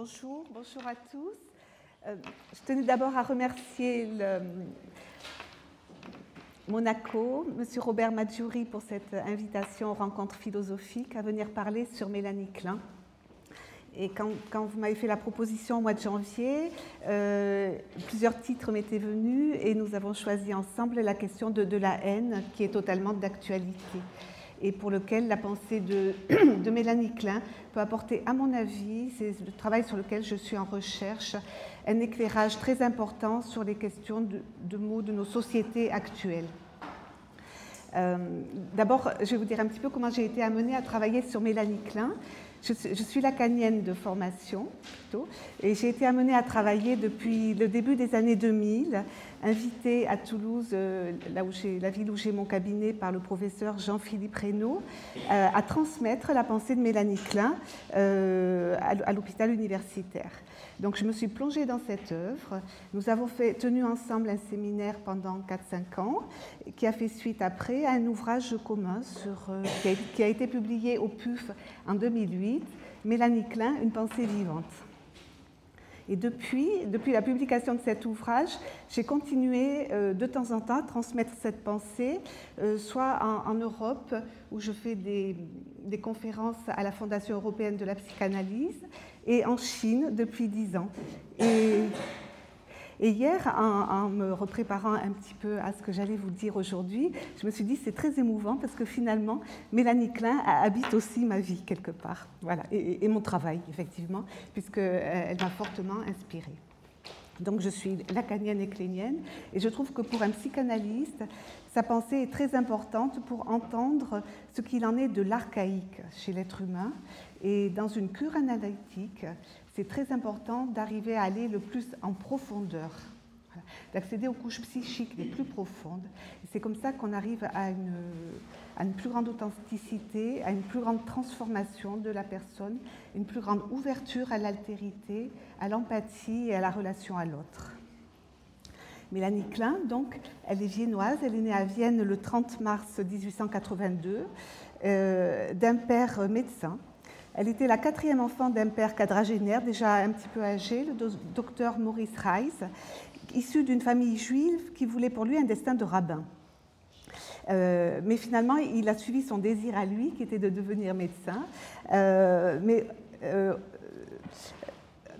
Bonjour, bonjour à tous. Euh, je tenais d'abord à remercier Monaco, M. Robert Maggiuri, pour cette invitation aux rencontres philosophiques à venir parler sur Mélanie Klein. Et quand, vous m'avez fait la proposition au mois de janvier, euh, plusieurs titres m'étaient venus et nous avons choisi ensemble la question de la haine qui est totalement d'actualité et pour lequel la pensée de, Mélanie Klein peut apporter, à mon avis, c'est le travail sur lequel je suis en recherche, un éclairage très important sur les questions de, de mots de nos sociétés actuelles. Euh, d'abord, je vais vous dire un petit peu comment j'ai été amenée à travailler sur Mélanie Klein. Je, suis lacanienne de formation, plutôt, et j'ai été amenée à travailler depuis le début des années 2000, invitée à Toulouse, euh, là où la ville où j'ai mon cabinet, par le professeur Jean-Philippe Reynaud, euh, à transmettre la pensée de Mélanie Klein à l'hôpital universitaire. Donc je me suis plongée dans cette œuvre. Nous avons tenu ensemble un séminaire pendant 4-5 ans, qui a fait suite après à un ouvrage commun sur, euh, qui, a, été publié au PUF en 2008, Mélanie Klein, Une pensée vivante. Et depuis, depuis la publication de cet ouvrage, j'ai continué euh, de temps en temps à transmettre cette pensée, euh, soit en, Europe, où je fais des, des, conférences à la Fondation européenne de la psychanalyse, et en Chine depuis dix ans. Et, hier, en, me repréparant un petit peu à ce que j'allais vous dire aujourd'hui, je me suis dit c'est très émouvant parce que finalement, Mélanie Klein habite aussi ma vie quelque part, voilà, et, mon travail effectivement, puisqu'elle m'a fortement inspirée. Donc je suis lacanienne et clénienne, et je trouve que pour un psychanalyste, sa pensée est très importante pour entendre ce qu'il en est de l'archaïque chez l'être humain. Et dans une cure analytique, c'est très important d'arriver à aller le plus en profondeur, d'accéder aux couches psychiques les plus profondes. C'est comme ça qu'on arrive à une, plus grande authenticité, à une plus grande transformation de la personne, une plus grande ouverture à l'altérité, à l'empathie et à la relation à l'autre. Mélanie Klein, donc, elle est viennoise, elle est née à Vienne le 30 mars 1882, euh, d'un père médecin elle était la quatrième enfant d'un père quadragénaire, déjà un petit peu âgé, le docteur Maurice Reis, issu d'une famille juive qui voulait pour lui un destin de rabbin. Euh, mais finalement, il a suivi son désir à lui, qui était de devenir médecin. Euh, mais euh,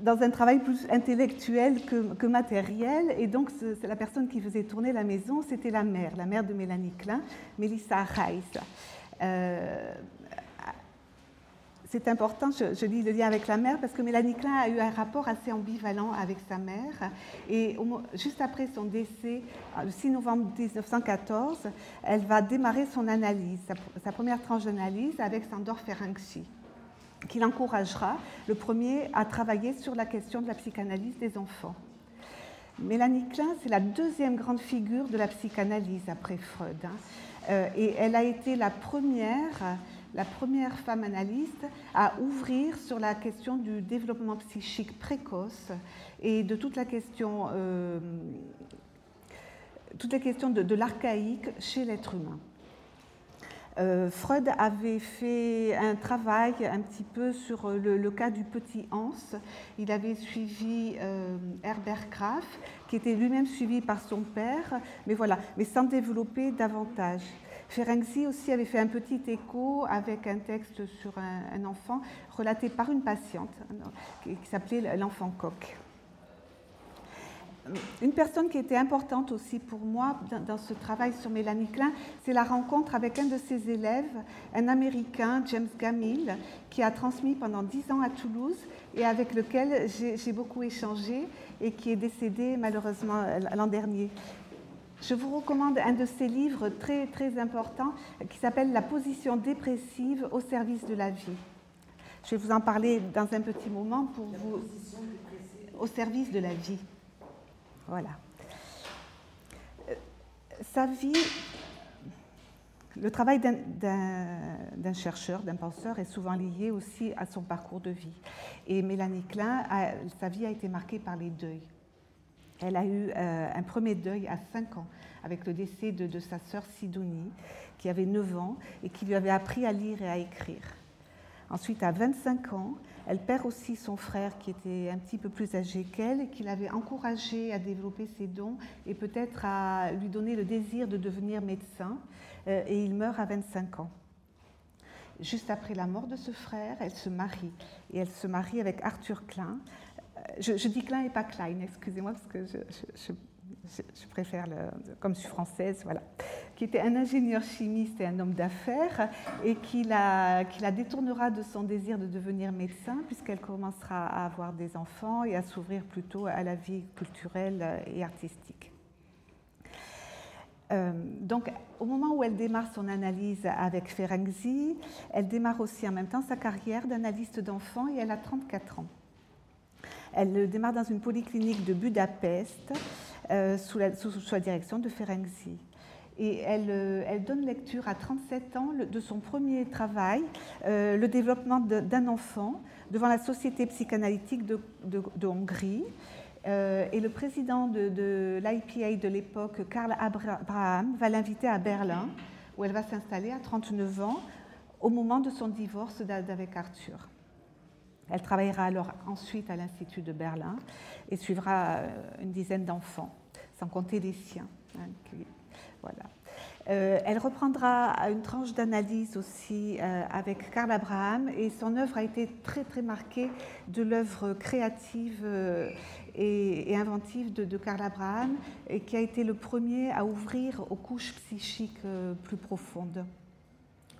dans un travail plus intellectuel que, matériel. Et donc, c'est la personne qui faisait tourner la maison, c'était la mère, la mère de Mélanie Klein, Mélissa Reis c'est important, je, dis le lien avec la mère, parce que Mélanie Klein a eu un rapport assez ambivalent avec sa mère. Et juste après son décès, euh, le 6 novembre 1914, elle va démarrer son analyse, sa, première tranche d'analyse avec Sandor Ferenczi, qui l'encouragera, le premier, à travailler sur la question de la psychanalyse des enfants. Mélanie Klein, c'est la deuxième grande figure de la psychanalyse après Freud. Hein. Euh, et elle a été la première la première femme analyste à ouvrir sur la question du développement psychique précoce et de toute la question, euh, toute la question de, l'archaïque chez l'être humain. Euh, Freud avait fait un travail un petit peu sur le, cas du petit Hans. Il avait suivi euh, Herbert Graf, qui était lui-même suivi par son père, mais voilà, mais sans développer davantage. Ferenczi aussi avait fait un petit écho avec un texte sur un, enfant relaté par une patiente qui, s'appelait l'enfant coq. Une personne qui était importante aussi pour moi dans, ce travail sur Mélanie Klein, c'est la rencontre avec un de ses élèves, un Américain, James Gamil, qui a transmis pendant dix ans à Toulouse et avec lequel j'ai beaucoup échangé et qui est décédé malheureusement l'an dernier. Je vous recommande un de ses livres très, très importants qui s'appelle La position dépressive au service de la vie. Je vais vous en parler dans un petit moment pour vous. Au service de la vie. Voilà. Euh, sa vie, le travail d'un chercheur, d'un penseur est souvent lié aussi à son parcours de vie. Et Mélanie Klein, sa vie a été marquée par les deuils. Elle a eu euh, un premier deuil à 5 ans avec le décès de, sa sœur Sidonie, qui avait 9 ans et qui lui avait appris à lire et à écrire. Ensuite, à 25 ans, elle perd aussi son frère qui était un petit peu plus âgé qu'elle et qui l'avait encouragé à développer ses dons et peut-être à lui donner le désir de devenir médecin. Euh, et il meurt à 25 ans. Juste après la mort de ce frère, elle se marie. Et elle se marie avec Arthur Klein. Euh, je, dis Klein et pas Klein, excusez-moi, parce que je, préfère, comme je suis française, voilà, qui était un ingénieur chimiste et un homme d'affaires, et qui la, qui la, détournera de son désir de devenir médecin, puisqu'elle commencera à avoir des enfants et à s'ouvrir plutôt à la vie culturelle et artistique. Euh, donc, au moment où elle démarre son analyse avec Ferenczi, elle démarre aussi en même temps sa carrière d'analyste d'enfants et elle a 34 ans. Elle démarre dans une polyclinique de Budapest euh, sous, la, direction de Ferenczi. Et euh, elle, donne lecture à 37 ans de son premier travail, euh, le développement de, enfant, devant la Société psychanalytique de, Hongrie. et le président de, de l'IPA de l'époque, Karl Abraham, va l'inviter à Berlin, où elle va s'installer à 39 ans, au moment de son divorce avec Arthur. Elle travaillera alors ensuite à l'Institut de Berlin et suivra une dizaine d'enfants sans compter les siens. Hein, voilà. Euh, elle reprendra une tranche d'analyse aussi euh, avec Karl Abraham et son œuvre a été très très marquée de l'œuvre créative euh, et, inventive de, Karl Abraham et qui a été le premier à ouvrir aux couches psychiques plus profondes.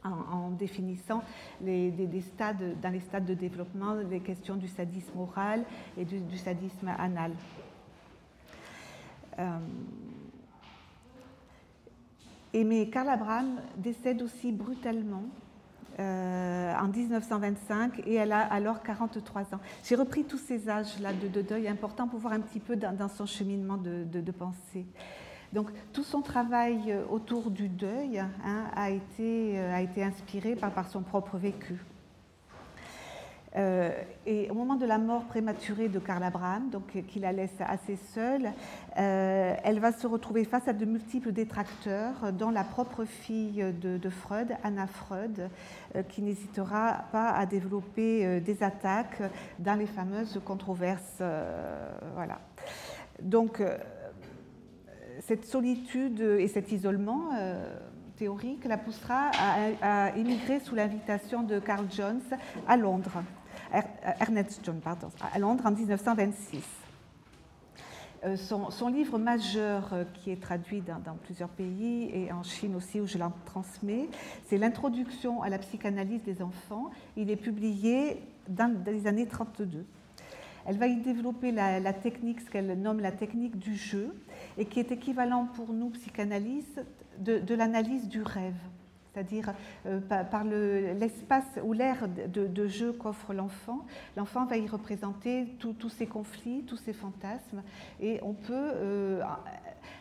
En, définissant les, des, stades, dans les stades de développement les questions du sadisme oral et du sadisme anal. Euh, et mais Karl Abraham décède aussi brutalement euh, en 1925 et elle a alors 43 ans. J'ai repris tous ces âges-là de, deuil importants pour voir un petit peu dans, son cheminement de, pensée. Donc tout son travail autour du deuil hein, a, été, a été inspiré par, son propre vécu. Euh, et au moment de la mort prématurée de Karl Abraham, donc qui la laisse assez seule, euh, elle va se retrouver face à de multiples détracteurs, dont la propre fille de, Freud, Anna Freud, euh, qui n'hésitera pas à développer des attaques dans les fameuses controverses. voilà. Donc, cette solitude et cet isolement théorique la poussera à, émigrer sous l'invitation de Carl Jones à Londres. Euh, Ernest John, pardon, à Londres en 1926. Euh, son, livre majeur, euh, qui est traduit dans, plusieurs pays et en Chine aussi, où je l'en transmets, c'est L'introduction à la psychanalyse des enfants. Il est publié dans, les années 32. Elle va y développer la, technique, ce qu'elle nomme la technique du jeu, et qui est équivalent pour nous, psychanalystes, de l'analyse du rêve c'est-à-dire euh, par l'espace ou l'air de, jeu qu'offre l'enfant. L'enfant va y représenter tous ses conflits, tous ses fantasmes, et on peut, euh,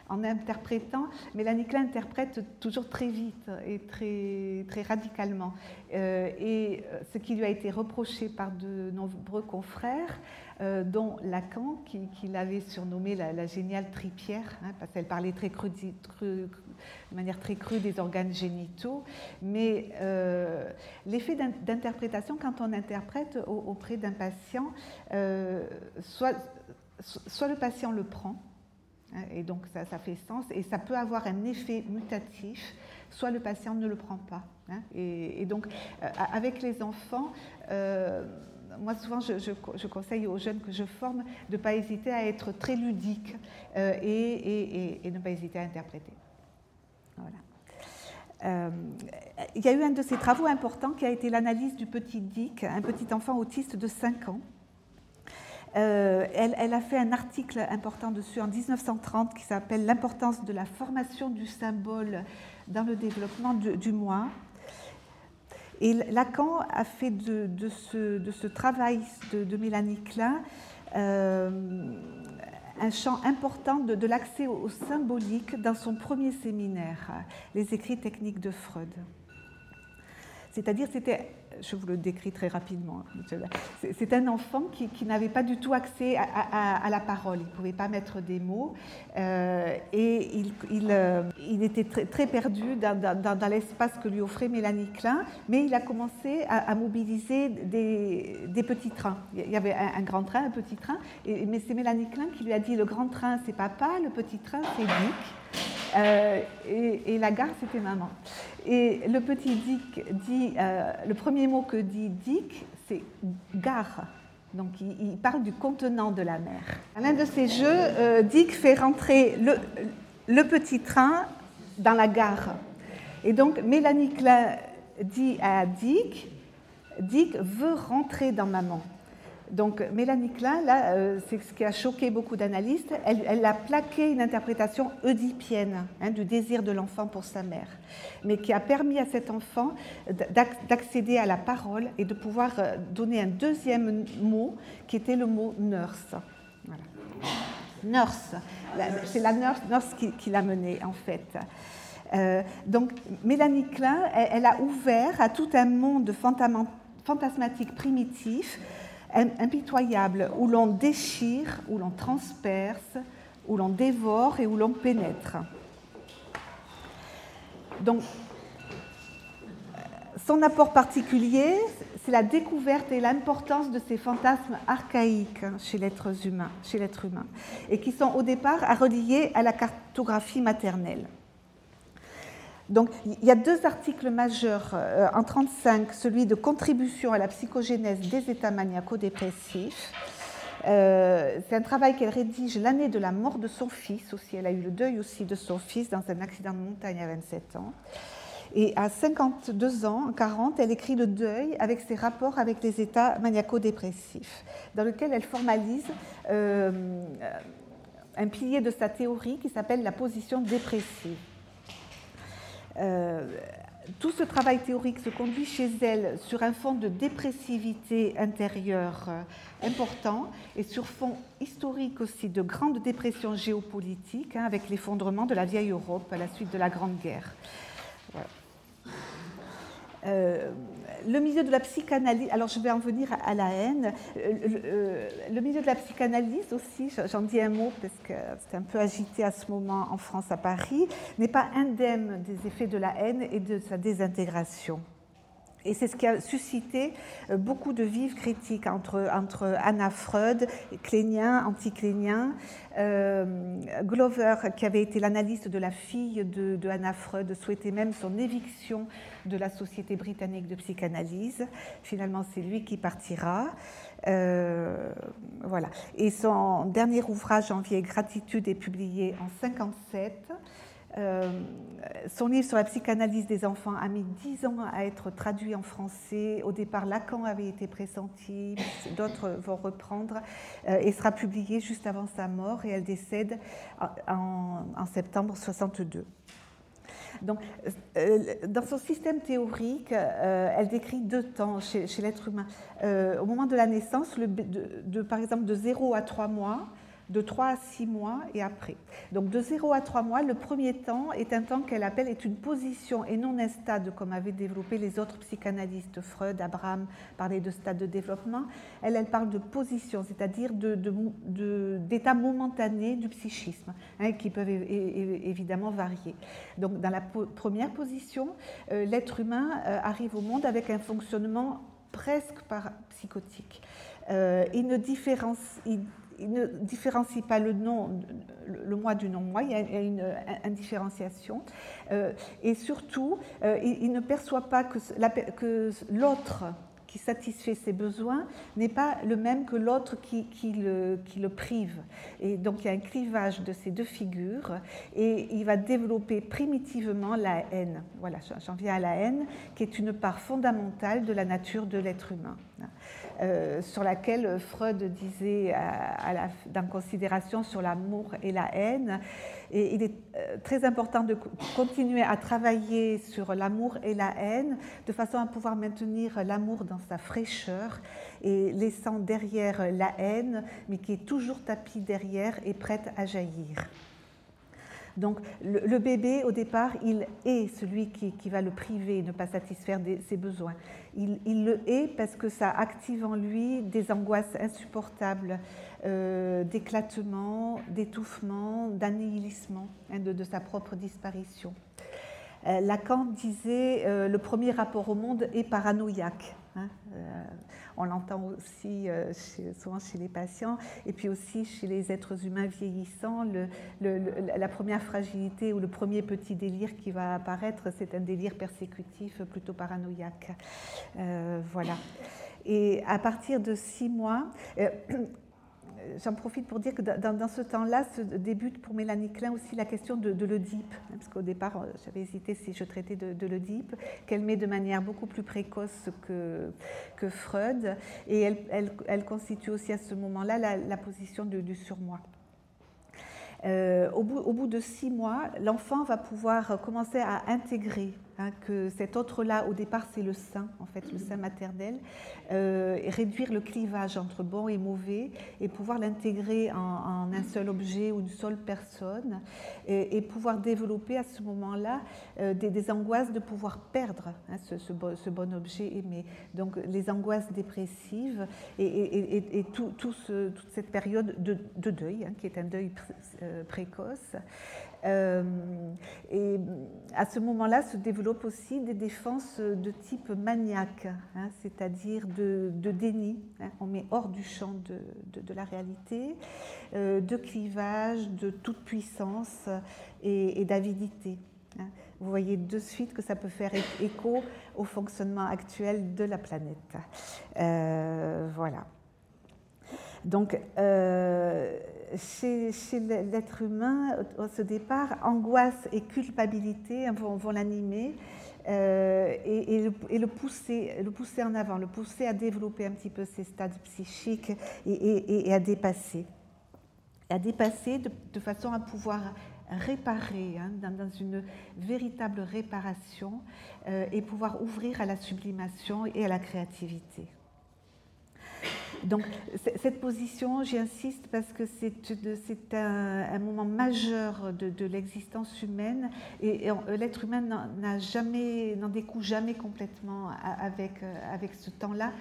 en interprétant, Mélanie Klein interprète toujours très vite et très, radicalement. Euh, et ce qui lui a été reproché par de nombreux confrères, dont Lacan, qui, l'avait surnommée la, géniale tripière, hein, parce qu'elle parlait très de manière très crue des organes génitaux. Mais euh, l'effet d'interprétation, quand on interprète auprès d'un patient, euh, soit, le patient le prend, hein, et donc ça, fait sens, et ça peut avoir un effet mutatif, soit le patient ne le prend pas. Hein. et, donc, avec les enfants, moi, souvent, je, conseille aux jeunes que je forme de ne pas hésiter à être très ludique euh, et, ne pas hésiter à interpréter. Euh, il y a eu un de ces travaux importants qui a été l'analyse du petit Dick, un petit enfant autiste de 5 ans. Euh, elle, a fait un article important dessus en 1930 qui s'appelle L'importance de la formation du symbole dans le développement du moi. Et Lacan a fait de, ce, travail de, Mélanie Klein euh, un champ important de, l'accès au, symbolique dans son premier séminaire, Les écrits techniques de Freud. C'est-à-dire, c'était je vous le décris très rapidement. C'est un enfant qui, n'avait pas du tout accès à, la parole. Il ne pouvait pas mettre des mots. Euh, et il, euh, il, était très, perdu dans, l'espace que lui offrait Mélanie Klein. Mais il a commencé à, mobiliser des, petits trains. Il y avait un, grand train, un petit train. Mais c'est Mélanie Klein qui lui a dit le grand train, c'est papa, le petit train, c'est Dick. Euh, et, la gare, c'était maman. Et le petit Dick dit, euh, le premier mot que dit Dick, c'est gare. Donc il, parle du contenant de la mer. À l'un de ces jeux, euh, Dick fait rentrer le, petit train dans la gare. Et donc Mélanie Klein dit à Dick, Dick veut rentrer dans maman. Donc Mélanie Klein, là, euh, c'est ce qui a choqué beaucoup d'analystes, elle, a plaqué une interprétation oedipienne hein, du désir de l'enfant pour sa mère, mais qui a permis à cet enfant d'accéder à la parole et de pouvoir euh, donner un deuxième mot qui était le mot nurse. Nurse, c'est la nurse, qui, l'a mené en fait. Euh, donc Mélanie Klein, elle, a ouvert à tout un monde fantasmatique primitif impitoyable où l'on déchire, où l'on transperce, où l'on dévore et où l'on pénètre. Donc, son apport particulier, c'est la découverte et l'importance de ces fantasmes archaïques chez l'être humain, humain, et qui sont au départ à relier à la cartographie maternelle. Donc, il y a deux articles majeurs euh, en 1935, celui de contribution à la psychogénèse des états maniaco-dépressifs. Euh, c'est un travail qu'elle rédige l'année de la mort de son fils aussi. Elle a eu le deuil aussi de son fils dans un accident de montagne à 27 ans. Et à 52 ans, en 40, elle écrit le deuil avec ses rapports avec les états maniaco-dépressifs, dans lequel elle formalise euh, un pilier de sa théorie qui s'appelle la position dépressive. Euh, tout ce travail théorique se conduit chez elle sur un fond de dépressivité intérieure euh, important et sur fond historique aussi de grande dépression géopolitique hein, avec l'effondrement de la vieille Europe à la suite de la Grande Guerre. Euh, le milieu de la psychanalyse, alors je vais en venir à la haine, euh, euh, le, milieu de la psychanalyse aussi, j'en dis un mot parce que c'est un peu agité à ce moment en France, à Paris, n'est pas indemne des effets de la haine et de sa désintégration. Et c'est ce qui a suscité euh, beaucoup de vives critiques entre, entre Anna Freud, Clénien, anti-Clénien. Euh, Glover, qui avait été l'analyste de la fille de, Anna Freud, souhaitait même son éviction de la Société britannique de psychanalyse. Finalement, c'est lui qui partira. Euh, voilà. Et son dernier ouvrage, Envie gratitude, est publié en 1957. Euh, son livre sur la psychanalyse des enfants a mis dix ans à être traduit en français. Au départ, Lacan avait été pressenti, d'autres vont reprendre, euh, et sera publié juste avant sa mort, et elle décède en, septembre 62. Donc, euh, dans son système théorique, elle décrit deux temps chez, l'être humain. au moment de la naissance, par exemple de 0 à 3 mois, de 3 à 6 mois et après. Donc de 0 à 3 mois, le premier temps est un temps qu'elle appelle est une position et non un stade comme avaient développé les autres psychanalystes. Freud, Abraham parlaient de stade de développement. Elle, elle parle de position, c'est-à-dire d'état de, momentané du psychisme, hein, qui peuvent évidemment varier. Donc dans la première position, euh, l'être humain euh, arrive au monde avec un fonctionnement presque psychotique. Euh, il ne différencie ne différencie pas le nom, le moi du non-moi, il y a une indifférenciation. Euh, et surtout, euh, il, ne perçoit pas que, l'autre qui satisfait ses besoins n'est pas le même que l'autre qui, le, qui, le, prive. Et donc il y a un clivage de ces deux figures et il va développer primitivement la haine. Voilà, j'en viens à la haine, qui est une part fondamentale de la nature de l'être humain. Euh, sur laquelle Freud disait à, dans considération sur l'amour et la haine. Et il est euh, très important de continuer à travailler sur l'amour et la haine de façon à pouvoir maintenir l'amour dans sa fraîcheur et laissant derrière la haine, mais qui est toujours tapis derrière et prête à jaillir. Donc le, bébé, au départ, il est celui qui, va le priver, ne pas satisfaire ses besoins. Il, le est parce que ça active en lui des angoisses insupportables, euh, d'éclatement, d'étouffement, d'annihilissement, hein, de, sa propre disparition. Euh, Lacan disait euh, le premier rapport au monde est paranoïaque. Hein, euh, on l'entend aussi souvent chez les patients et puis aussi chez les êtres humains vieillissants. la première fragilité ou le premier petit délire qui va apparaître, c'est un délire persécutif plutôt paranoïaque. voilà. Et à partir de six mois, j'en profite pour dire que dans, ce temps-là se débute pour Mélanie Klein aussi la question de, l'Oedipe, hein, parce qu'au départ, euh, j'avais hésité si je traitais de, l'Oedipe, qu'elle met de manière beaucoup plus précoce que, Freud, et elle, constitue aussi à ce moment-là la, position du surmoi. Euh, au, bout, de six mois, l'enfant va pouvoir commencer à intégrer Hein, que cet autre-là, au départ, c'est le sein, en fait, le sein maternel, euh, réduire le clivage entre bon et mauvais, et pouvoir l'intégrer en, un seul objet ou une seule personne, et, pouvoir développer à ce moment-là euh, des, angoisses de pouvoir perdre hein, ce, bon, objet aimé. Donc les angoisses dépressives et, tout, toute cette période de, deuil, hein, qui est un deuil euh, précoce. Euh, et à ce moment-là se développent aussi des défenses de type maniaque, hein, c'est-à-dire de, déni. Hein. on met hors du champ de, la réalité, euh, de clivage, de toute puissance et, d'avidité. Hein. Vous voyez de suite que ça peut faire écho au fonctionnement actuel de la planète. Euh, voilà. Donc, chez, l'être humain, au, ce départ, angoisse et culpabilité vont, l'animer euh, et, le, pousser, le pousser en avant, le pousser à développer un petit peu ses stades psychiques et, à dépasser. À dépasser de, façon à pouvoir réparer, hein, dans, une véritable réparation, euh, et pouvoir ouvrir à la sublimation et à la créativité. Donc cette position, j'y insiste parce que c'est un, moment majeur de, l'existence humaine et, l'être humain n'a jamais, n'en découle jamais complètement avec, avec ce temps-là,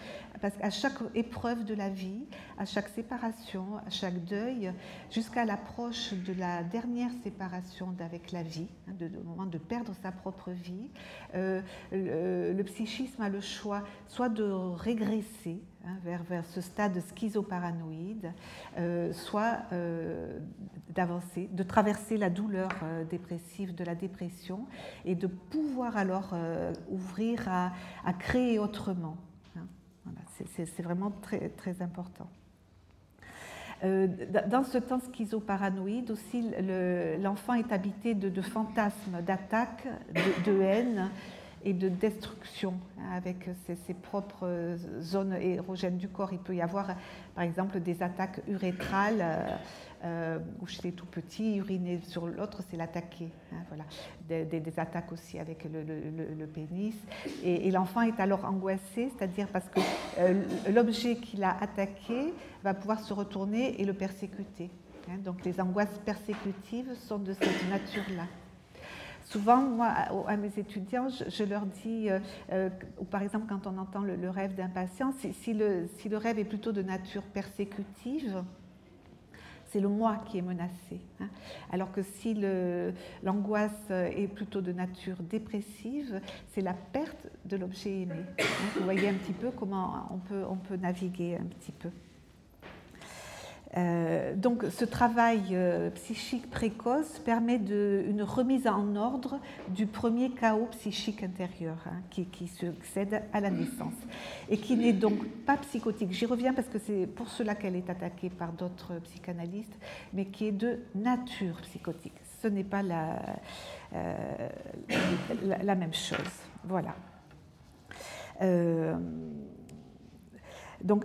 parce qu'à chaque épreuve de la vie, à chaque séparation, à chaque deuil, jusqu'à l'approche de la dernière séparation avec la vie, hein, de, moment de perdre sa propre vie, euh, le psychisme a le choix soit de régresser, Hein, vers, ce stade schizoparanoïde, euh, soit euh, d'avancer, de traverser la douleur euh, dépressive de la dépression et de pouvoir alors ouvrir à, créer autrement. Hein. c'est vraiment très, très important. dans ce temps schizoparanoïde aussi, l'enfant est habité de, fantasmes, d'attaques, de, de, haine, et de destruction hein, avec ses, propres zones érogènes du corps. Il peut y avoir, par exemple, des attaques urétrales, euh, euh où chez les tout petits, uriner sur l'autre, c'est l'attaquer. Hein, voilà. Des, attaques aussi avec le, pénis. Et, l'enfant est alors angoissé, c'est-à-dire parce que euh, l'objet qu'il a attaqué va pouvoir se retourner et le persécuter. Hein. donc les angoisses persécutives sont de cette nature-là. Souvent, moi, à, mes étudiants, je, leur dis, euh, euh, par exemple, quand on entend le, rêve d'un patient, si, le, si, le, rêve est plutôt de nature persécutive, c'est le moi qui est menacé. Hein. Alors que si l'angoisse est plutôt de nature dépressive, c'est la perte de l'objet aimé. Hein. Vous voyez un petit peu comment on peut, on peut naviguer un petit peu. Euh, donc ce travail euh, psychique précoce permet de, une remise en ordre du premier chaos psychique intérieur hein, qui, succède à la naissance et qui n'est donc pas psychotique. J'y reviens parce que c'est pour cela qu'elle est attaquée par d'autres psychanalystes, mais qui est de nature psychotique. Ce n'est pas la, euh, la, même chose. Voilà. donc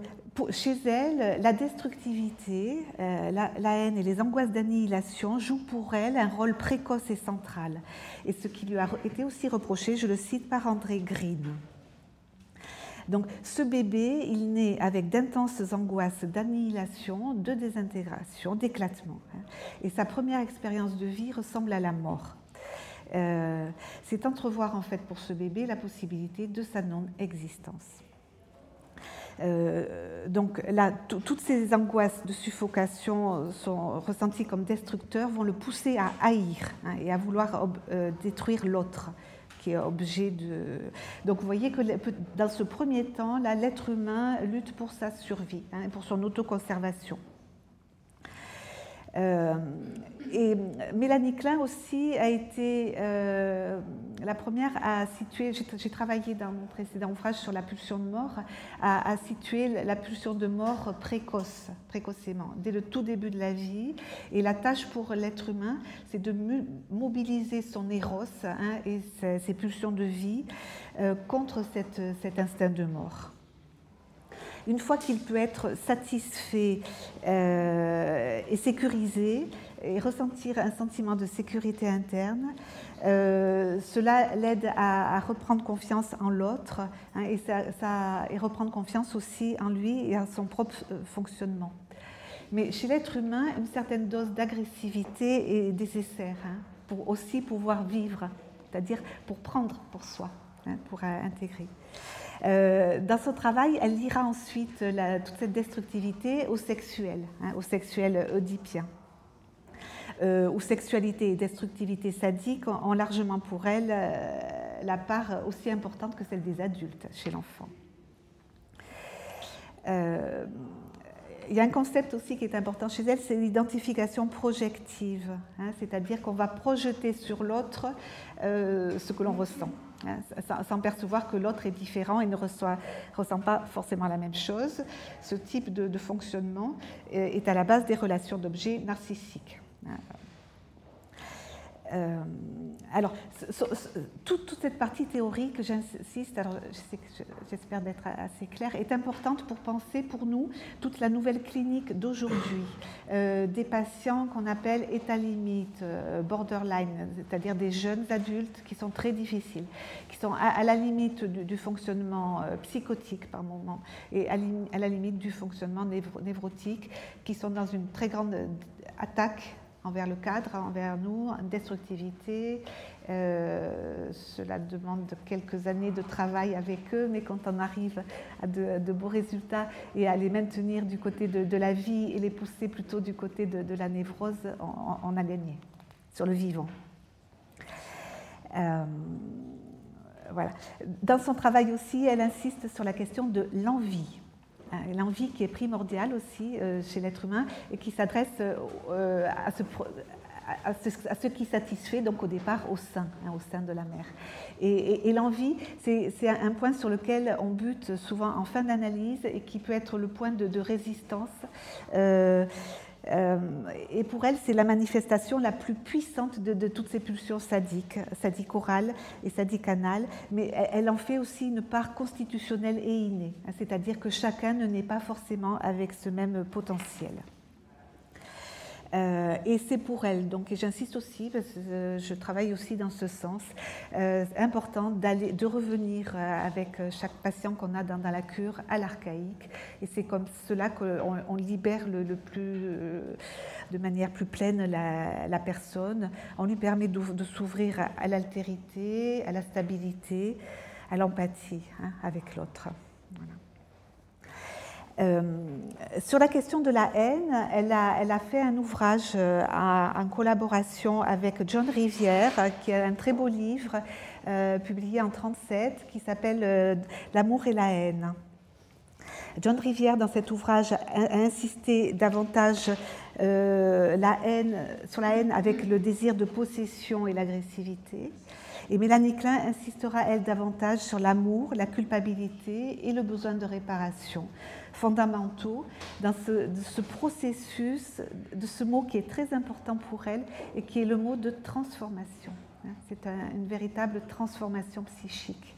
chez elle, la destructivité, euh, la, haine et les angoisses d'annihilation jouent pour elle un rôle précoce et central. Et ce qui lui a été aussi reproché, je le cite par André Green. Donc ce bébé, il naît avec d'intenses angoisses d'annihilation, de désintégration, d'éclatement. Hein. Et sa première expérience de vie ressemble à la mort. Euh, c'est entrevoir en fait pour ce bébé la possibilité de sa non-existence. Euh, donc là, toutes ces angoisses de suffocation sont ressenties comme destructeurs, vont le pousser à haïr hein, et à vouloir euh, détruire l'autre qui est objet de... Donc vous voyez que dans ce premier temps, l'être humain lutte pour sa survie, hein, pour son autoconservation. Euh, et Mélanie Klein aussi a été euh, la première à situer, j'ai travaillé dans mon précédent ouvrage sur la pulsion de mort, à, situer la pulsion de mort précoce, précocement, dès le tout début de la vie. Et la tâche pour l'être humain, c'est de mobiliser son éros hein, et ses, pulsions de vie euh, contre cet instinct de mort une fois qu'il peut être satisfait euh, et sécurisé et ressentir un sentiment de sécurité interne, euh, cela l'aide à, reprendre confiance en l'autre hein, et, reprendre confiance aussi en lui et en son propre euh, fonctionnement. Mais chez l'être humain, une certaine dose d'agressivité est nécessaire hein, pour aussi pouvoir vivre, c'est-à-dire pour prendre pour soi, hein, pour intégrer. Euh, dans son travail, elle lira ensuite toute cette destructivité au sexuel, hein, au sexuel oedipien. Euh, où sexualité et destructivité sadique ont, largement pour elle euh, la part aussi importante que celle des adultes chez l'enfant. il y a un concept aussi qui est important chez elle, c'est l'identification projective, hein, c'est-à-dire qu'on va projeter sur l'autre ce que l'on ressent. Hein, sans percevoir que l'autre est différent et ne ressent pas forcément la même chose. Ce type de, fonctionnement est à la base des relations d'objets narcissiques. Euh, alors, toute, cette partie théorique, j'insiste, alors j'espère d'être assez claire, est importante pour penser pour nous toute la nouvelle clinique d'aujourd'hui, euh, des patients qu'on appelle état limite, euh, borderline, c'est-à-dire des jeunes adultes qui sont très difficiles, qui sont à, la limite du, fonctionnement psychotique par moment et à, la limite du fonctionnement névrotique, qui sont dans une très grande attaque envers le cadre, envers nous, destructivité. Euh, cela demande quelques années de travail avec eux, mais quand on arrive à de, beaux résultats et à les maintenir du côté de, la vie et les pousser plutôt du côté de, la névrose, on, a gagné sur le vivant. Euh, voilà. Dans son travail aussi, elle insiste sur la question de l'envie. Hein, l'envie qui est primordiale aussi euh, chez l'être humain et qui s'adresse euh, à, ce, qui satisfait donc au départ au sein, hein, au sein de la mère. Et, l'envie, c'est un point sur lequel on bute souvent en fin d'analyse et qui peut être le point de, résistance. Euh, euh, et pour elle, c'est la manifestation la plus puissante de, toutes ces pulsions sadiques, sadiques orales et sadiques anales, mais elle en fait aussi une part constitutionnelle et innée, c'est-à-dire que chacun ne naît pas forcément avec ce même potentiel. Euh, et c'est pour elle, donc, j'insiste aussi, je travaille aussi dans ce sens, euh, important de revenir euh, avec chaque patient qu'on a dans, la cure à l'archaïque. Et c'est comme cela qu'on on libère le, plus, de manière plus pleine la, personne. On lui permet de, s'ouvrir à, l'altérité, à la stabilité, à l'empathie hein, avec l'autre. Euh, sur la question de la haine, elle a, fait un ouvrage euh, en collaboration avec John Rivière, qui a un très beau livre euh, publié en 1937 qui s'appelle L'amour et la haine. John Rivière, dans cet ouvrage, a, insisté davantage sur la haine avec le désir de possession et l'agressivité. Et Mélanie Klein insistera, elle, davantage sur l'amour, la culpabilité et le besoin de réparation fondamentaux dans ce, processus, de ce mot qui est très important pour elle et qui est le mot de transformation. Hein. C'est une véritable transformation psychique.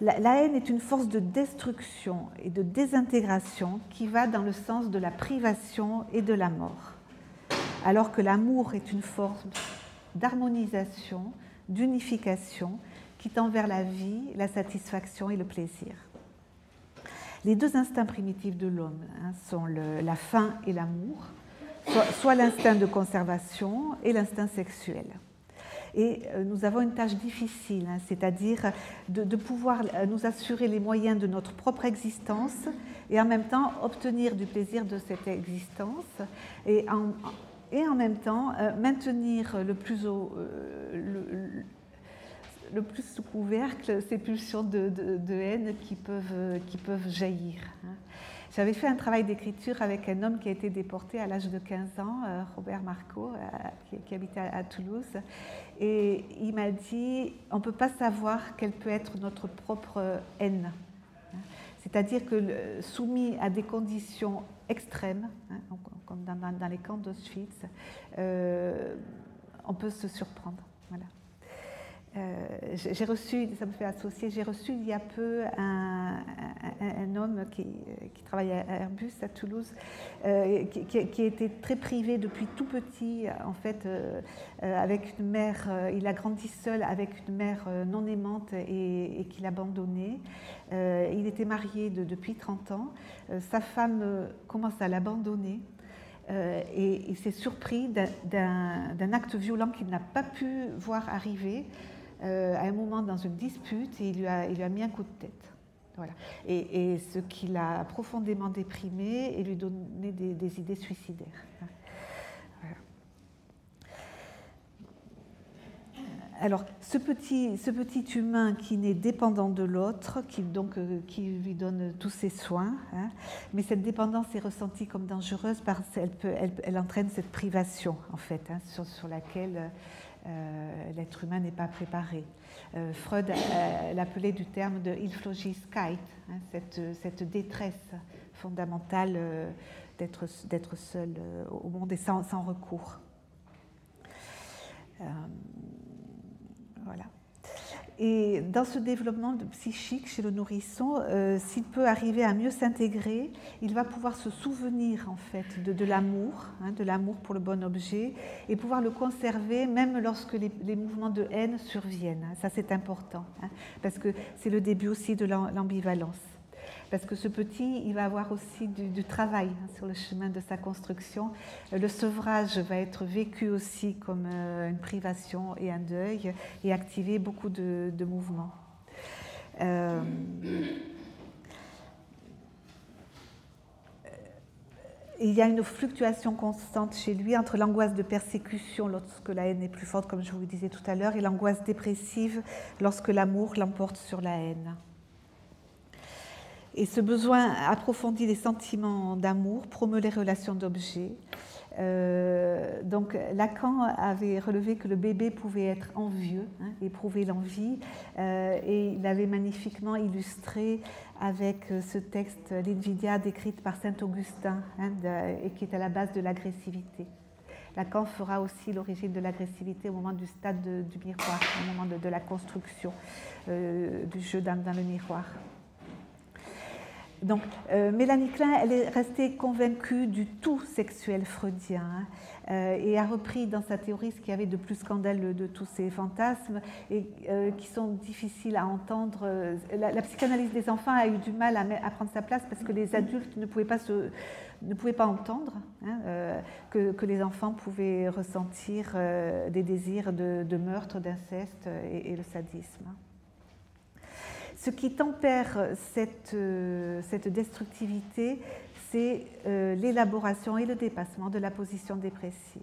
La, la, haine est une force de destruction et de désintégration qui va dans le sens de la privation et de la mort, alors que l'amour est une force d'harmonisation, d'unification, qui tend vers la vie, la satisfaction et le plaisir. Les deux instincts primitifs de l'homme hein, sont la faim et l'amour, soit l'instinct de conservation et l'instinct sexuel. Et euh, nous avons une tâche difficile, hein, c'est-à-dire de, pouvoir euh, nous assurer les moyens de notre propre existence et en même temps obtenir du plaisir de cette existence et en, même temps euh, maintenir le plus, au, le, plus sous couvercle ces pulsions de, haine qui peuvent, qui jaillir. Hein. J'avais fait un travail d'écriture avec un homme qui a été déporté à l'âge de 15 ans, euh, Robert Marco, euh, qui, habitait à, Toulouse. Et il m'a dit, on ne peut pas savoir quelle peut être notre propre haine. C'est-à-dire que soumis à des conditions extrêmes, hein, comme dans, les camps d'Auschwitz, euh, on peut se surprendre. Voilà. Euh, j'ai reçu, ça me fait associer, j'ai reçu il y a peu un, homme qui, qui, travaille à Airbus à Toulouse, euh, qui, était très privé depuis tout petit, en fait, euh, avec une mère, il a grandi seul avec une mère non aimante et, et qu'il abandonnait. il était marié de, depuis 30 ans. sa femme commence à l'abandonner. et il s'est surpris d'un acte violent qu'il n'a pas pu voir arriver. Euh, à un moment dans une dispute il lui a, mis un coup de tête. Voilà. Et, ce qui l'a profondément déprimé et lui donné des, idées suicidaires. Alors, ce petit, ce petit, humain qui n'est dépendant de l'autre, qui, donc, euh, qui lui donne tous ses soins, hein, mais cette dépendance est ressentie comme dangereuse parce qu'elle elle, entraîne cette privation, en fait, hein, sur, sur, laquelle euh, l'être humain n'est pas préparé. Euh, Freud euh, l'appelait du terme de Hilflosigkeit, hein, cette, cette, détresse fondamentale d'être seul au monde et sans, sans recours. voilà. Et dans ce développement psychique chez le nourrisson, euh, s'il peut arriver à mieux s'intégrer, il va pouvoir se souvenir en fait de, l'amour, hein, de l'amour pour le bon objet, et pouvoir le conserver même lorsque les, mouvements de haine surviennent. Ça c'est important, hein, parce que c'est le début aussi de l'ambivalence parce que ce petit, il va avoir aussi du, travail hein, sur le chemin de sa construction. Le sevrage va être vécu aussi comme euh, une privation et un deuil et activer beaucoup de, mouvements. Euh, il y a une fluctuation constante chez lui entre l'angoisse de persécution lorsque la haine est plus forte, comme je vous le disais tout à l'heure, et l'angoisse dépressive lorsque l'amour l'emporte sur la haine. Et ce besoin approfondit les sentiments d'amour, promeut les relations d'objets. Euh, donc Lacan avait relevé que le bébé pouvait être envieux, hein, éprouver l'envie, euh, et il avait magnifiquement illustré avec ce texte l'Invidia décrite par saint Augustin, hein, et qui est à la base de l'agressivité. Lacan fera aussi l'origine de l'agressivité au moment du stade du miroir, au moment de, la construction euh, du jeu dans le miroir. Donc, euh, Mélanie Klein, elle est restée convaincue du tout sexuel freudien hein, euh, et a repris dans sa théorie ce qu'il y avait de plus scandaleux de tous ces fantasmes et euh, qui sont difficiles à entendre. La, psychanalyse des enfants a eu du mal à, prendre sa place parce que les adultes ne pouvaient pas, ne pouvaient pas entendre hein, que, les enfants pouvaient ressentir des désirs de, meurtre, d'inceste et, et, le sadisme. Ce qui tempère cette, euh, destructivité, c'est euh, l'élaboration et le dépassement de la position dépressive.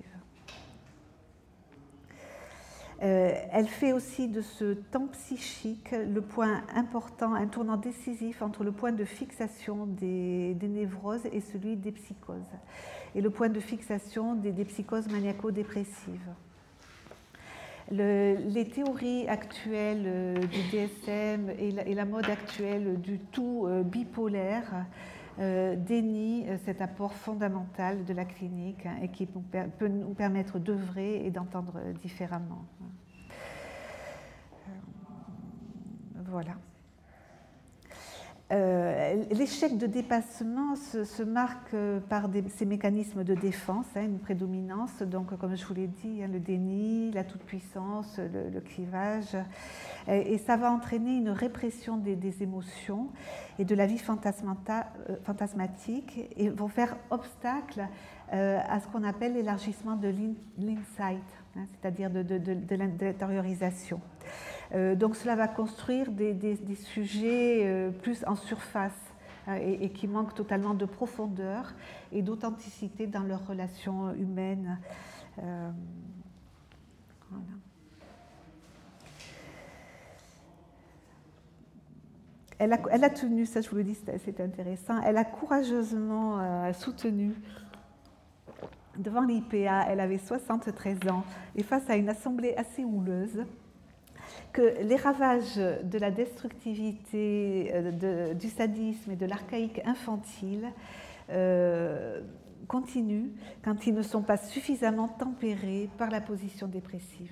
Euh, elle fait aussi de ce temps psychique le point important, un tournant décisif entre le point de fixation des, névroses et celui des psychoses, et le point de fixation des psychoses maniaco-dépressives les théories actuelles euh, du DSM et la, mode actuelle du tout euh, bipolaire euh, dénient cet apport fondamental de la clinique hein, et qui peut nous permettre d'œuvrer et d'entendre différemment. Voilà. Euh, l'échec de dépassement se, marque par ces mécanismes de défense, hein, une prédominance, donc comme je vous l'ai dit, hein, le déni, la toute-puissance, le, clivage, et, ça va entraîner une répression des, émotions et de la vie euh, fantasmatique et vont faire obstacle euh, à ce qu'on appelle l'élargissement de l'insight, hein, c'est-à-dire de, de l'intériorisation. Euh, donc cela va construire des, sujets euh, plus en surface hein, et, qui manquent totalement de profondeur et d'authenticité dans leurs relations humaines. Euh, elle a, tenu, ça je vous le dis, c'est intéressant, elle a courageusement soutenu devant l'IPA, elle avait 73 ans, et face à une assemblée assez houleuse, que les ravages de la destructivité, euh, du sadisme et de l'archaïque infantile euh, continuent quand ils ne sont pas suffisamment tempérés par la position dépressive.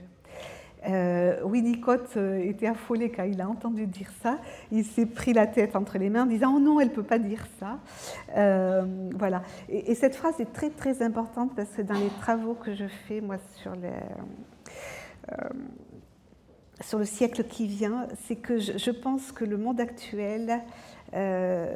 Euh, Winnicott euh, était affolé quand il a entendu dire ça. Il s'est pris la tête entre les mains en disant Oh non, elle ne peut pas dire ça. voilà. Et, et, cette phrase est très très importante parce que dans les travaux que je fais, moi, sur les sur le siècle qui vient, c'est que je, pense que le monde actuel, euh,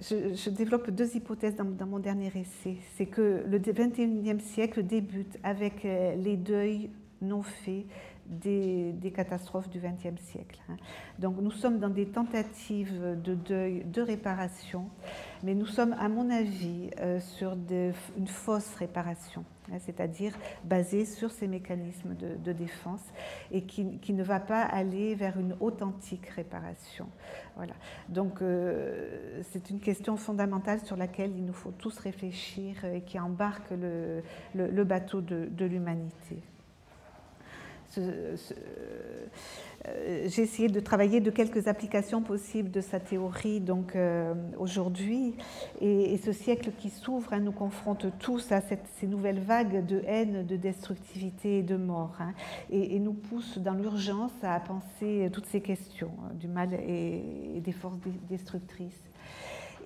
je, développe deux hypothèses dans, mon dernier essai. C'est que le 21e siècle débute avec euh, les deuils non faits des, catastrophes du XXe siècle. Hein. Donc nous sommes dans des tentatives de deuil, de réparation, mais nous sommes, à mon avis, euh, sur une fausse réparation, hein, c'est-à-dire basée sur ces mécanismes de, défense et qui, ne va pas aller vers une authentique réparation. Voilà. Donc euh, c'est une question fondamentale sur laquelle il nous faut tous réfléchir et qui embarque le, bateau de l'humanité. Euh, j'ai essayé de travailler de quelques applications possibles de sa théorie donc euh, aujourd'hui et, ce siècle qui s'ouvre hein, nous confronte tous à ces nouvelles vagues de haine, de destructivité et de mort hein, et, nous pousse dans l'urgence à penser toutes ces questions hein, du mal et des forces destructrices.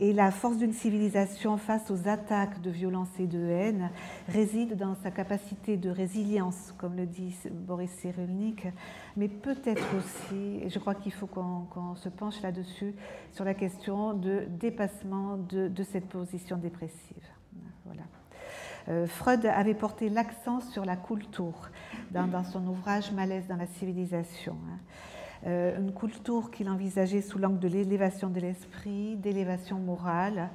Et la force d'une civilisation face aux attaques de violence et de haine réside dans sa capacité de résilience, comme le dit Boris Cyrulnik, mais peut-être aussi, et je crois qu'il faut qu'on se penche là-dessus, sur la question de dépassement de, cette position dépressive. Voilà. Euh, Freud avait porté l'accent sur la culture dans, dans, son ouvrage Malaise dans la civilisation. Euh, une culture qu'il envisageait sous l'angle de l'élévation de l'esprit, d'élévation morale,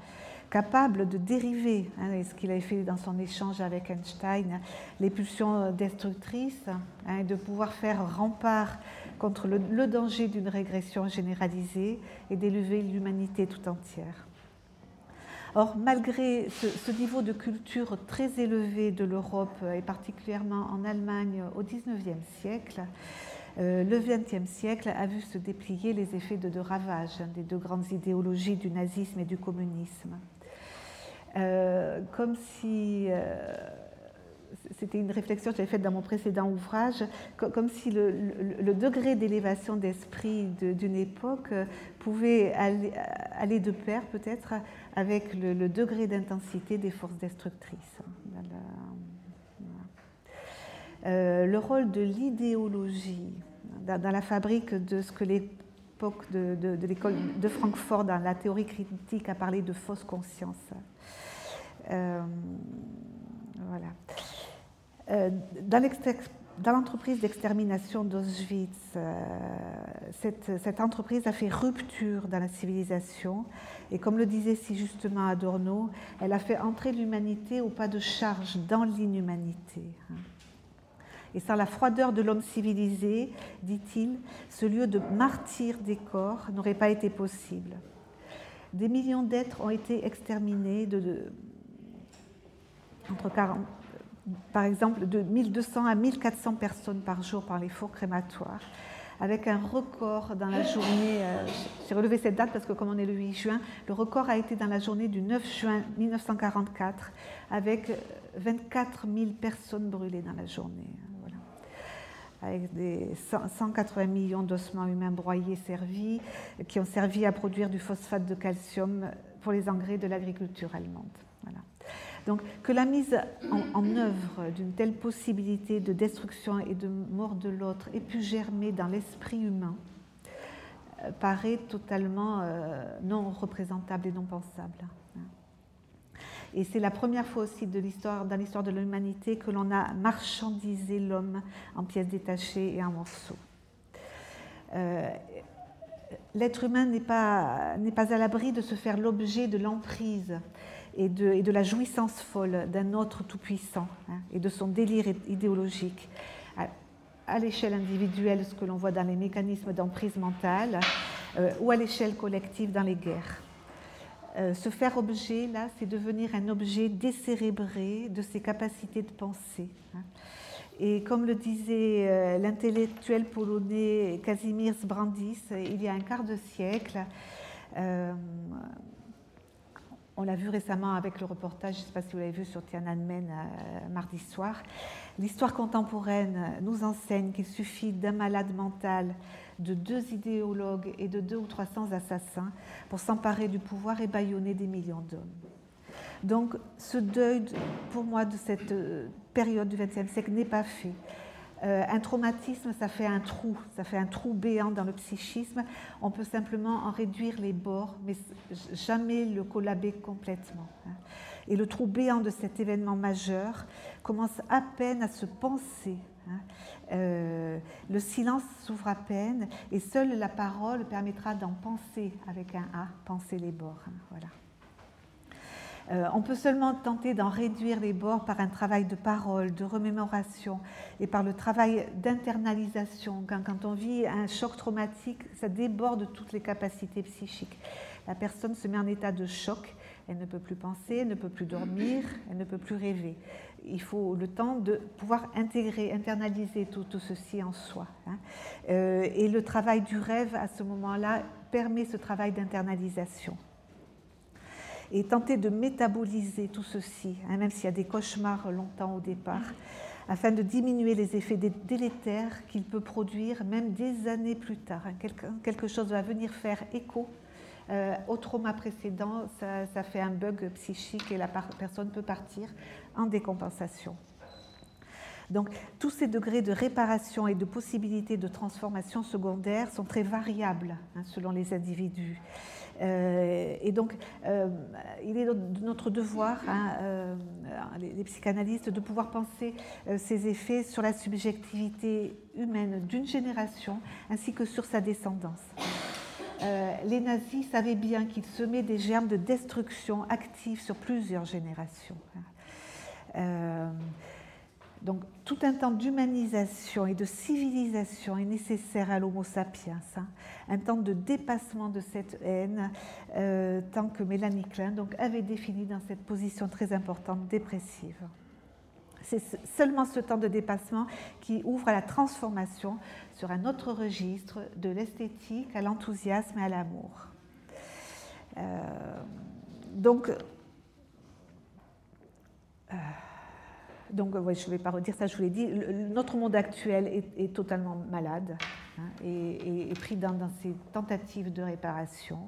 capable de dériver, hein, ce qu'il avait fait dans son échange avec Einstein, les pulsions destructrices, hein, de pouvoir faire rempart contre le, danger d'une régression généralisée et d'élever l'humanité tout entière. Or, malgré ce, niveau de culture très élevé de l'Europe, et particulièrement en Allemagne au XIXe siècle, le XXe siècle a vu se déplier les effets de deux ravages des deux grandes idéologies du nazisme et du communisme. Euh, comme si, euh, c'était une réflexion que j'avais faite dans mon précédent ouvrage, comme si le, degré d'élévation d'esprit d'une époque pouvait aller, de pair peut-être avec le, degré d'intensité des forces destructrices. Euh, le rôle de l'idéologie dans, la fabrique de ce que l'époque de, l'école de Francfort, dans la théorie critique, a parlé de fausse conscience. Euh, voilà. Euh, dans l'entreprise d'extermination d'Auschwitz, cette, cette, entreprise a fait rupture dans la civilisation et comme le disait si justement Adorno, elle a fait entrer l'humanité au pas de charge dans l'inhumanité. Et sans la froideur de l'homme civilisé, dit-il, ce lieu de martyr des corps n'aurait pas été possible. Des millions d'êtres ont été exterminés, entre 40, par exemple de 1200 à 1400 personnes par jour par les fours crématoires, avec un record dans la journée. Euh, j'ai relevé cette date parce que comme on est le 8 juin, le record a été dans la journée du 9 juin 1944, avec 24 000 personnes brûlées dans la journée. Avec des 180 millions d'ossements humains broyés servis, qui ont servi à produire du phosphate de calcium pour les engrais de l'agriculture allemande. Voilà. Donc que la mise en, œuvre d'une telle possibilité de destruction et de mort de l'autre ait pu germer dans l'esprit humain euh, paraît totalement euh, non représentable et non pensable. Et c'est la première fois aussi de l'histoire, dans l'histoire de l'humanité que l'on a marchandisé l'homme en pièces détachées et en morceaux. Euh, l'être humain n'est pas, pas à l'abri de se faire l'objet de l'emprise et de, de, la jouissance folle d'un autre tout-puissant hein, et de son délire idéologique. À, à l'échelle individuelle, ce que l'on voit dans les mécanismes d'emprise mentale, euh, ou à l'échelle collective dans les guerres. Euh, se faire objet, là, c'est devenir un objet décérébré de ses capacités de penser. Hein. Et comme le disait euh, l'intellectuel polonais Kazimierz Brandis il y a un quart de siècle, euh, on l'a vu récemment avec le reportage, je ne sais pas si vous l'avez vu sur Tiananmen mardi soir, l'histoire contemporaine nous enseigne qu'il suffit d'un malade mental de deux idéologues et de deux ou trois cents assassins pour s'emparer du pouvoir et bâillonner des millions d'hommes. Donc ce deuil, pour moi, de cette euh, période du XXe siècle n'est pas fait. Euh, un traumatisme, ça fait un trou, ça fait un trou béant dans le psychisme. On peut simplement en réduire les bords, mais jamais le collaber complètement. Hein. Et le trou béant de cet événement majeur commence à peine à se penser. Hein. Euh, le silence s'ouvre à peine et seule la parole permettra d'en penser avec un A, penser les bords. Hein, voilà. Euh, on peut seulement tenter d'en réduire les bords par un travail de parole, de remémoration et par le travail d'internalisation. Quand, quand, on vit un choc traumatique, ça déborde toutes les capacités psychiques. La personne se met en état de choc, elle ne peut plus penser, elle ne peut plus dormir, elle ne peut plus rêver il faut le temps de pouvoir intégrer, internaliser tout, ceci en soi. Hein. Euh, et le travail du rêve, à ce moment-là, permet ce travail d'internalisation. Et tenter de métaboliser tout ceci, hein, même s'il y a des cauchemars longtemps au départ, afin de diminuer les effets délétères qu'il peut produire même des années plus tard. Hein. quelque chose va venir faire écho euh, au trauma précédent, ça, fait un bug psychique et la personne peut partir en décompensation. Donc tous ces degrés de réparation et de possibilité de transformation secondaire sont très variables hein, selon les individus. Euh, et donc, euh, il est de notre devoir, hein, les, psychanalystes, de pouvoir penser ces effets sur la subjectivité humaine d'une génération ainsi que sur sa descendance. Euh, les nazis savaient bien qu'ils semaient des germes de destruction actifs sur plusieurs générations. Euh, donc tout un temps d'humanisation et de civilisation est nécessaire à l'Homo sapiens, hein. un temps de dépassement de cette haine, euh, tant que Mélanie Klein donc, avait défini dans cette position très importante dépressive. C'est seulement ce temps de dépassement qui ouvre à la transformation sur un autre registre de l'esthétique à l'enthousiasme et à l'amour. Euh, donc, euh, donc je ne vais pas redire ça, je vous l'ai dit, notre monde actuel est, totalement malade hein, et, pris dans, dans, ses tentatives de réparation.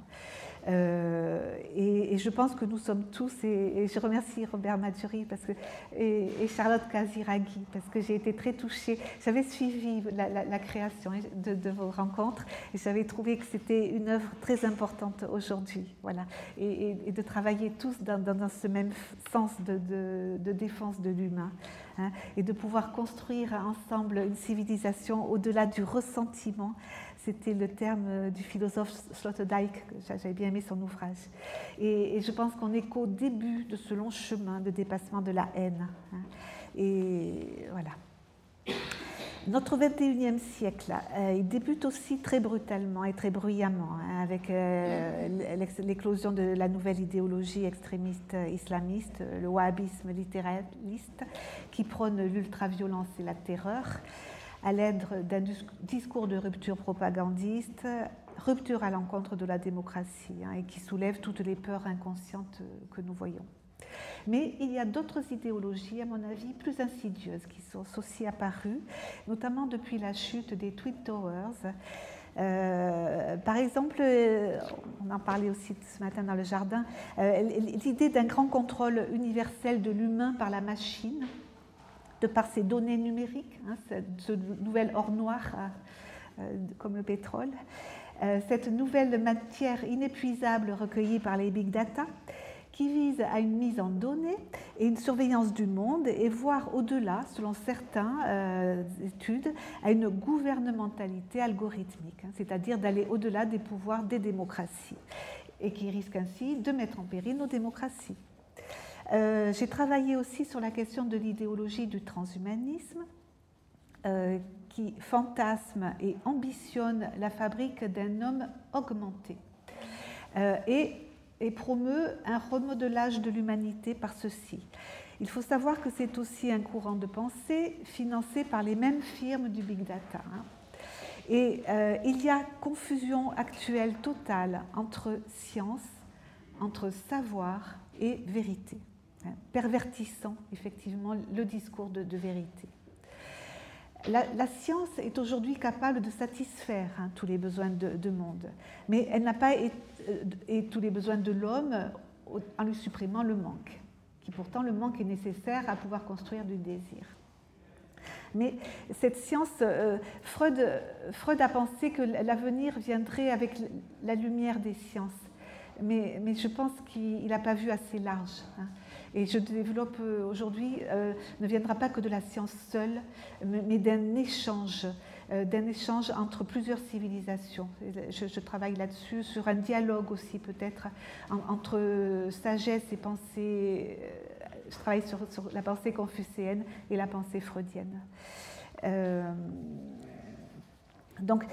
Euh, et, je pense que nous sommes tous, et, je remercie Robert Madjuri parce que, et, Charlotte Kaziragi, parce que j'ai été très touchée. J'avais suivi la, création de, vos rencontres et j'avais trouvé que c'était une œuvre très importante aujourd'hui. Voilà. Et, de travailler tous dans, ce même sens de, de défense de l'humain. Hein, et de pouvoir construire ensemble une civilisation au-delà du ressentiment c'était le terme euh, du philosophe Sloterdijk, j'avais bien aimé son ouvrage. Et, je pense qu'on est qu'au début de ce long chemin de dépassement de la haine. Hein. Et voilà. Notre 21e siècle, euh, il débute aussi très brutalement et très bruyamment, hein, avec euh, l'éclosion de la nouvelle idéologie extrémiste islamiste, le wahhabisme littéraliste, qui prône l'ultraviolence et la terreur à l'aide d'un discours de rupture propagandiste, rupture à l'encontre de la démocratie, hein, et qui soulève toutes les peurs inconscientes que nous voyons. Mais il y a d'autres idéologies, à mon avis, plus insidieuses qui sont aussi apparues, notamment depuis la chute des Twin Towers. Euh, par exemple, euh, on en parlait aussi ce matin dans le jardin, euh, l'idée d'un grand contrôle universel de l'humain par la machine, par ses données numériques, hein, ce nouvel or noir comme le pétrole, cette nouvelle matière inépuisable recueillie par les big data, qui vise à une mise en données et une surveillance du monde et voire au-delà, selon certaines euh, études, à une gouvernementalité algorithmique, hein, c'est-à-dire d'aller au-delà des pouvoirs des démocraties et qui risque ainsi de mettre en péril nos démocraties. Euh, j'ai travaillé aussi sur la question de l'idéologie du transhumanisme euh, qui fantasme et ambitionne la fabrique d'un homme augmenté. et et promeut un remodelage de l'humanité par ceci. Il faut savoir que c'est aussi un courant de pensée financé par les mêmes firmes du big data. Hein. Et euh, il y a confusion actuelle totale entre science, entre savoir et vérité, hein, pervertissant effectivement le discours de, vérité. La, science est aujourd'hui capable de satisfaire hein, tous les besoins de, de monde, mais elle n'a pas été euh, et tous les besoins de l'homme en lui supprimant le manque, qui pourtant le manque est nécessaire à pouvoir construire du désir. Mais cette science, euh, Freud, a pensé que l'avenir viendrait avec la lumière des sciences. Mais, mais je pense qu'il n'a pas vu assez large. Hein. Et je développe euh, aujourd'hui, ne viendra pas que de la science seule, mais d'un échange euh, d'un échange entre plusieurs civilisations. Je, travaille là-dessus, sur un dialogue aussi peut-être entre sagesse et pensée. Euh, je travaille sur, la pensée confucéenne et la pensée freudienne. Euh, donc,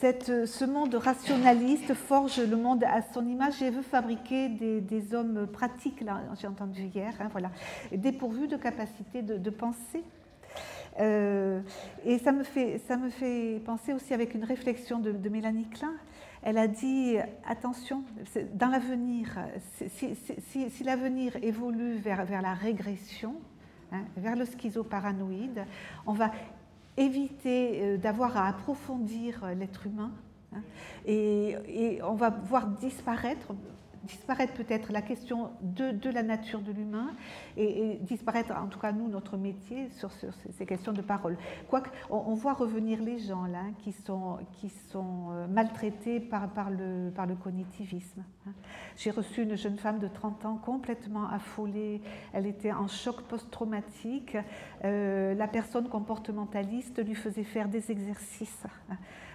cette, ce monde rationaliste forge le monde à son image et veut fabriquer des, hommes pratiques, j'ai entendu hier, hein, voilà, dépourvus de capacité de, de penser euh, et ça me, fait, ça me fait penser aussi avec une réflexion de, Mélanie Klein. Elle a dit attention, dans l'avenir, si, l'avenir évolue vers, vers, la régression, hein, vers le schizoparanoïde, on va éviter euh, d'avoir à approfondir l'être humain hein, et, on va voir disparaître disparaître peut-être la question de, la nature de l'humain et, disparaître, en tout cas nous, notre métier sur, ces questions de parole. Quoique, on, voit revenir les gens là qui sont, qui sont euh, maltraités par, le, par le cognitivisme. Hein. J'ai reçu une jeune femme de 30 ans complètement affolée, elle était en choc post-traumatique. Euh, la personne comportementaliste lui faisait faire des exercices.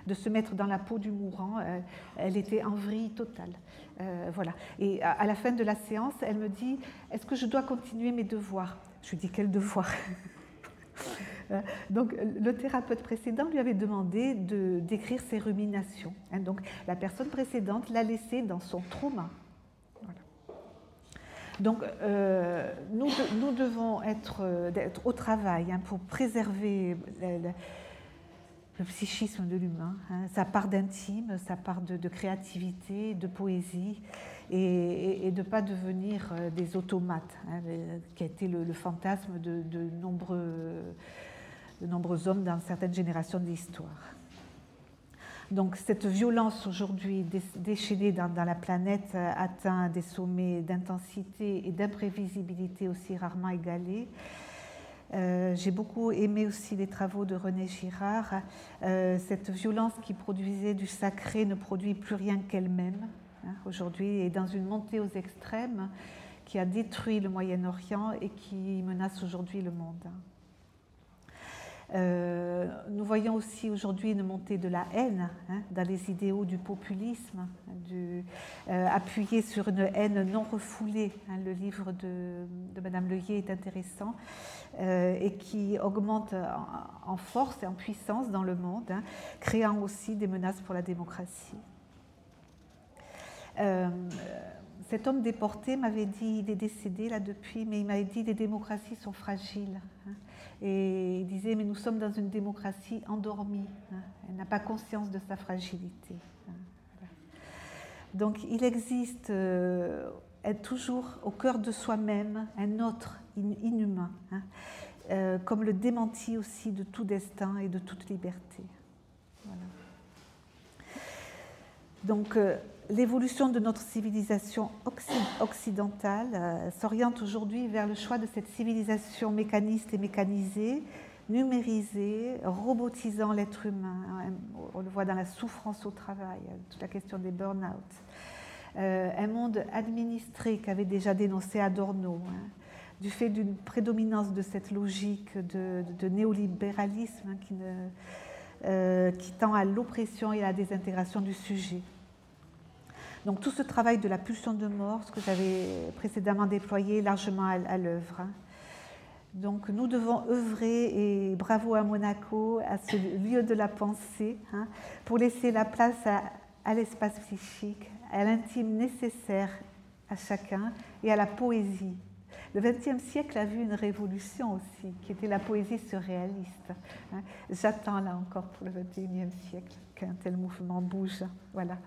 De se mettre dans la peau du mourant. Euh, elle était en vrille totale. Euh, voilà. Et à, la fin de la séance, elle me dit Est-ce que je dois continuer mes devoirs? Je lui dis Quel devoir euh, donc, le thérapeute précédent lui avait demandé de, d'écrire ses ruminations. Hein. donc, la personne précédente l'a laissé dans son trauma. Donc, nous, devons être, être, au travail hein, pour préserver le psychisme de l'humain, hein, sa part d'intime, sa part de, créativité, de poésie, et, de ne pas devenir euh, des automates, hein, qui a été le, fantasme de, nombreux, hommes dans certaines générations de l'histoire. Donc cette violence aujourd'hui déchaînée dans, dans, la planète euh, atteint des sommets d'intensité et d'imprévisibilité aussi rarement égalés. Euh, j'ai beaucoup aimé aussi les travaux de René Girard. Euh, cette violence qui produisait du sacré ne produit plus rien qu'elle-même hein, aujourd'hui et dans une montée aux extrêmes qui a détruit le Moyen-Orient et qui menace aujourd'hui le monde. Euh, nous voyons aussi aujourd'hui une montée de la haine hein, dans les idéaux du populisme, euh, appuyé sur une haine non refoulée. Hein. le livre de, de Madame Leuillet est intéressant euh, et qui augmente en, force et en puissance dans le monde, hein, créant aussi des menaces pour la démocratie cet homme déporté m'avait dit, il est décédé là depuis, mais il m'avait dit les démocraties sont fragiles. Et il disait, mais nous sommes dans une démocratie endormie. Hein. Elle n'a pas conscience de sa fragilité. Hein. Donc il existe euh, toujours au cœur de soi-même un autre inhumain, hein, euh, comme le démenti aussi de tout destin et de toute liberté. Donc, euh, l'évolution de notre civilisation occidentale euh, s'oriente aujourd'hui vers le choix de cette civilisation mécaniste et mécanisée, numérisée, robotisant l'être humain. Hein, on le voit dans la souffrance au travail, hein, toute la question des burn-out. Euh, un monde administré qu'avait déjà dénoncé Adorno, hein, du fait d'une prédominance de cette logique de, néolibéralisme qui, euh, qui tend à l'oppression et à la désintégration du sujet. Donc tout ce travail de la pulsion de mort, ce que j'avais précédemment déployé, largement à, l'œuvre. Hein. Donc nous devons œuvrer, et bravo à Monaco, à ce lieu de la pensée, hein, pour laisser la place à, l'espace psychique, à l'intime nécessaire à chacun et à la poésie. Le XXe siècle a vu une révolution aussi, qui était la poésie surréaliste. Hein. J'attends là encore pour le XXIe siècle qu'un tel mouvement bouge. Voilà.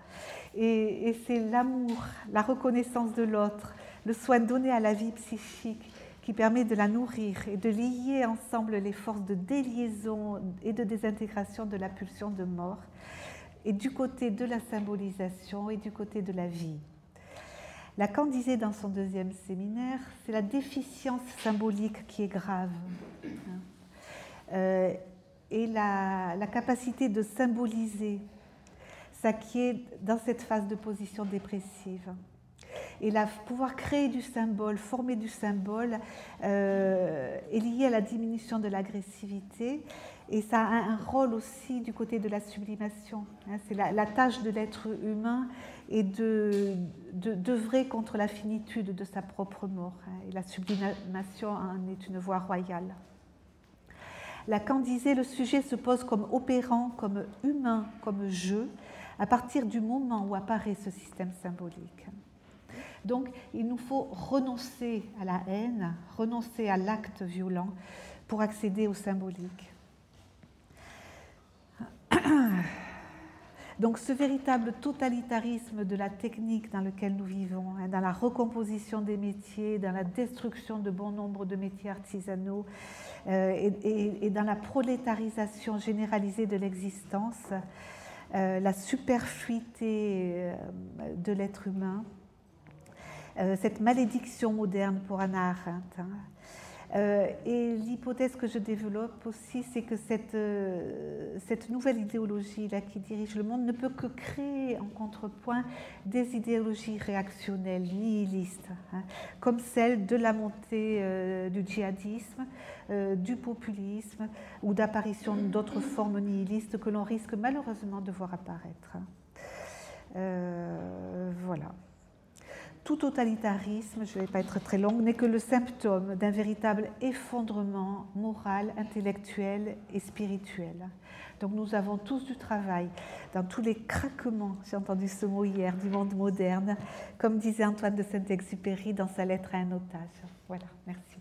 Et, c'est l'amour, la reconnaissance de l'autre, le soin donné à la vie psychique qui permet de la nourrir et de lier ensemble les forces de déliaison et de désintégration de la pulsion de mort, et du côté de la symbolisation et du côté de la vie. Lacan disait dans son deuxième séminaire, c'est la déficience symbolique qui est grave. Euh, et la, capacité de symboliser ça qui est dans cette phase de position dépressive. Et la, pouvoir créer du symbole, former du symbole, euh, est lié à la diminution de l'agressivité. Et ça a un rôle aussi du côté de la sublimation. Hein. c'est la, tâche de l'être humain et de d'œuvrer contre la finitude de sa propre mort. Hein. et la sublimation en est une voie royale. Lacan disait le sujet se pose comme opérant, comme humain, comme jeu, à partir du moment où apparaît ce système symbolique. Donc il nous faut renoncer à la haine, renoncer à l'acte violent pour accéder au symbolique. Donc ce véritable totalitarisme de la technique dans lequel nous vivons, hein, dans la recomposition des métiers, dans la destruction de bon nombre de métiers artisanaux euh, et, dans la prolétarisation généralisée de l'existence, euh, la superfluité euh, de l'être humain, cette malédiction moderne pour Anna Arendt. Hein, euh, et l'hypothèse que je développe aussi, c'est que cette, euh, nouvelle idéologie-là qui dirige le monde ne peut que créer en contrepoint des idéologies réactionnelles, nihilistes, hein, comme celle de la montée euh, du djihadisme, du populisme ou d'apparition d'autres formes nihilistes que l'on risque malheureusement de voir apparaître. voilà tout totalitarisme, je ne vais pas être très longue, n'est que le symptôme d'un véritable effondrement moral, intellectuel et spirituel. Donc nous avons tous du travail dans tous les craquements, j'ai entendu ce mot hier, du monde moderne, comme disait Antoine de Saint-Exupéry dans sa lettre à un otage. Voilà, merci.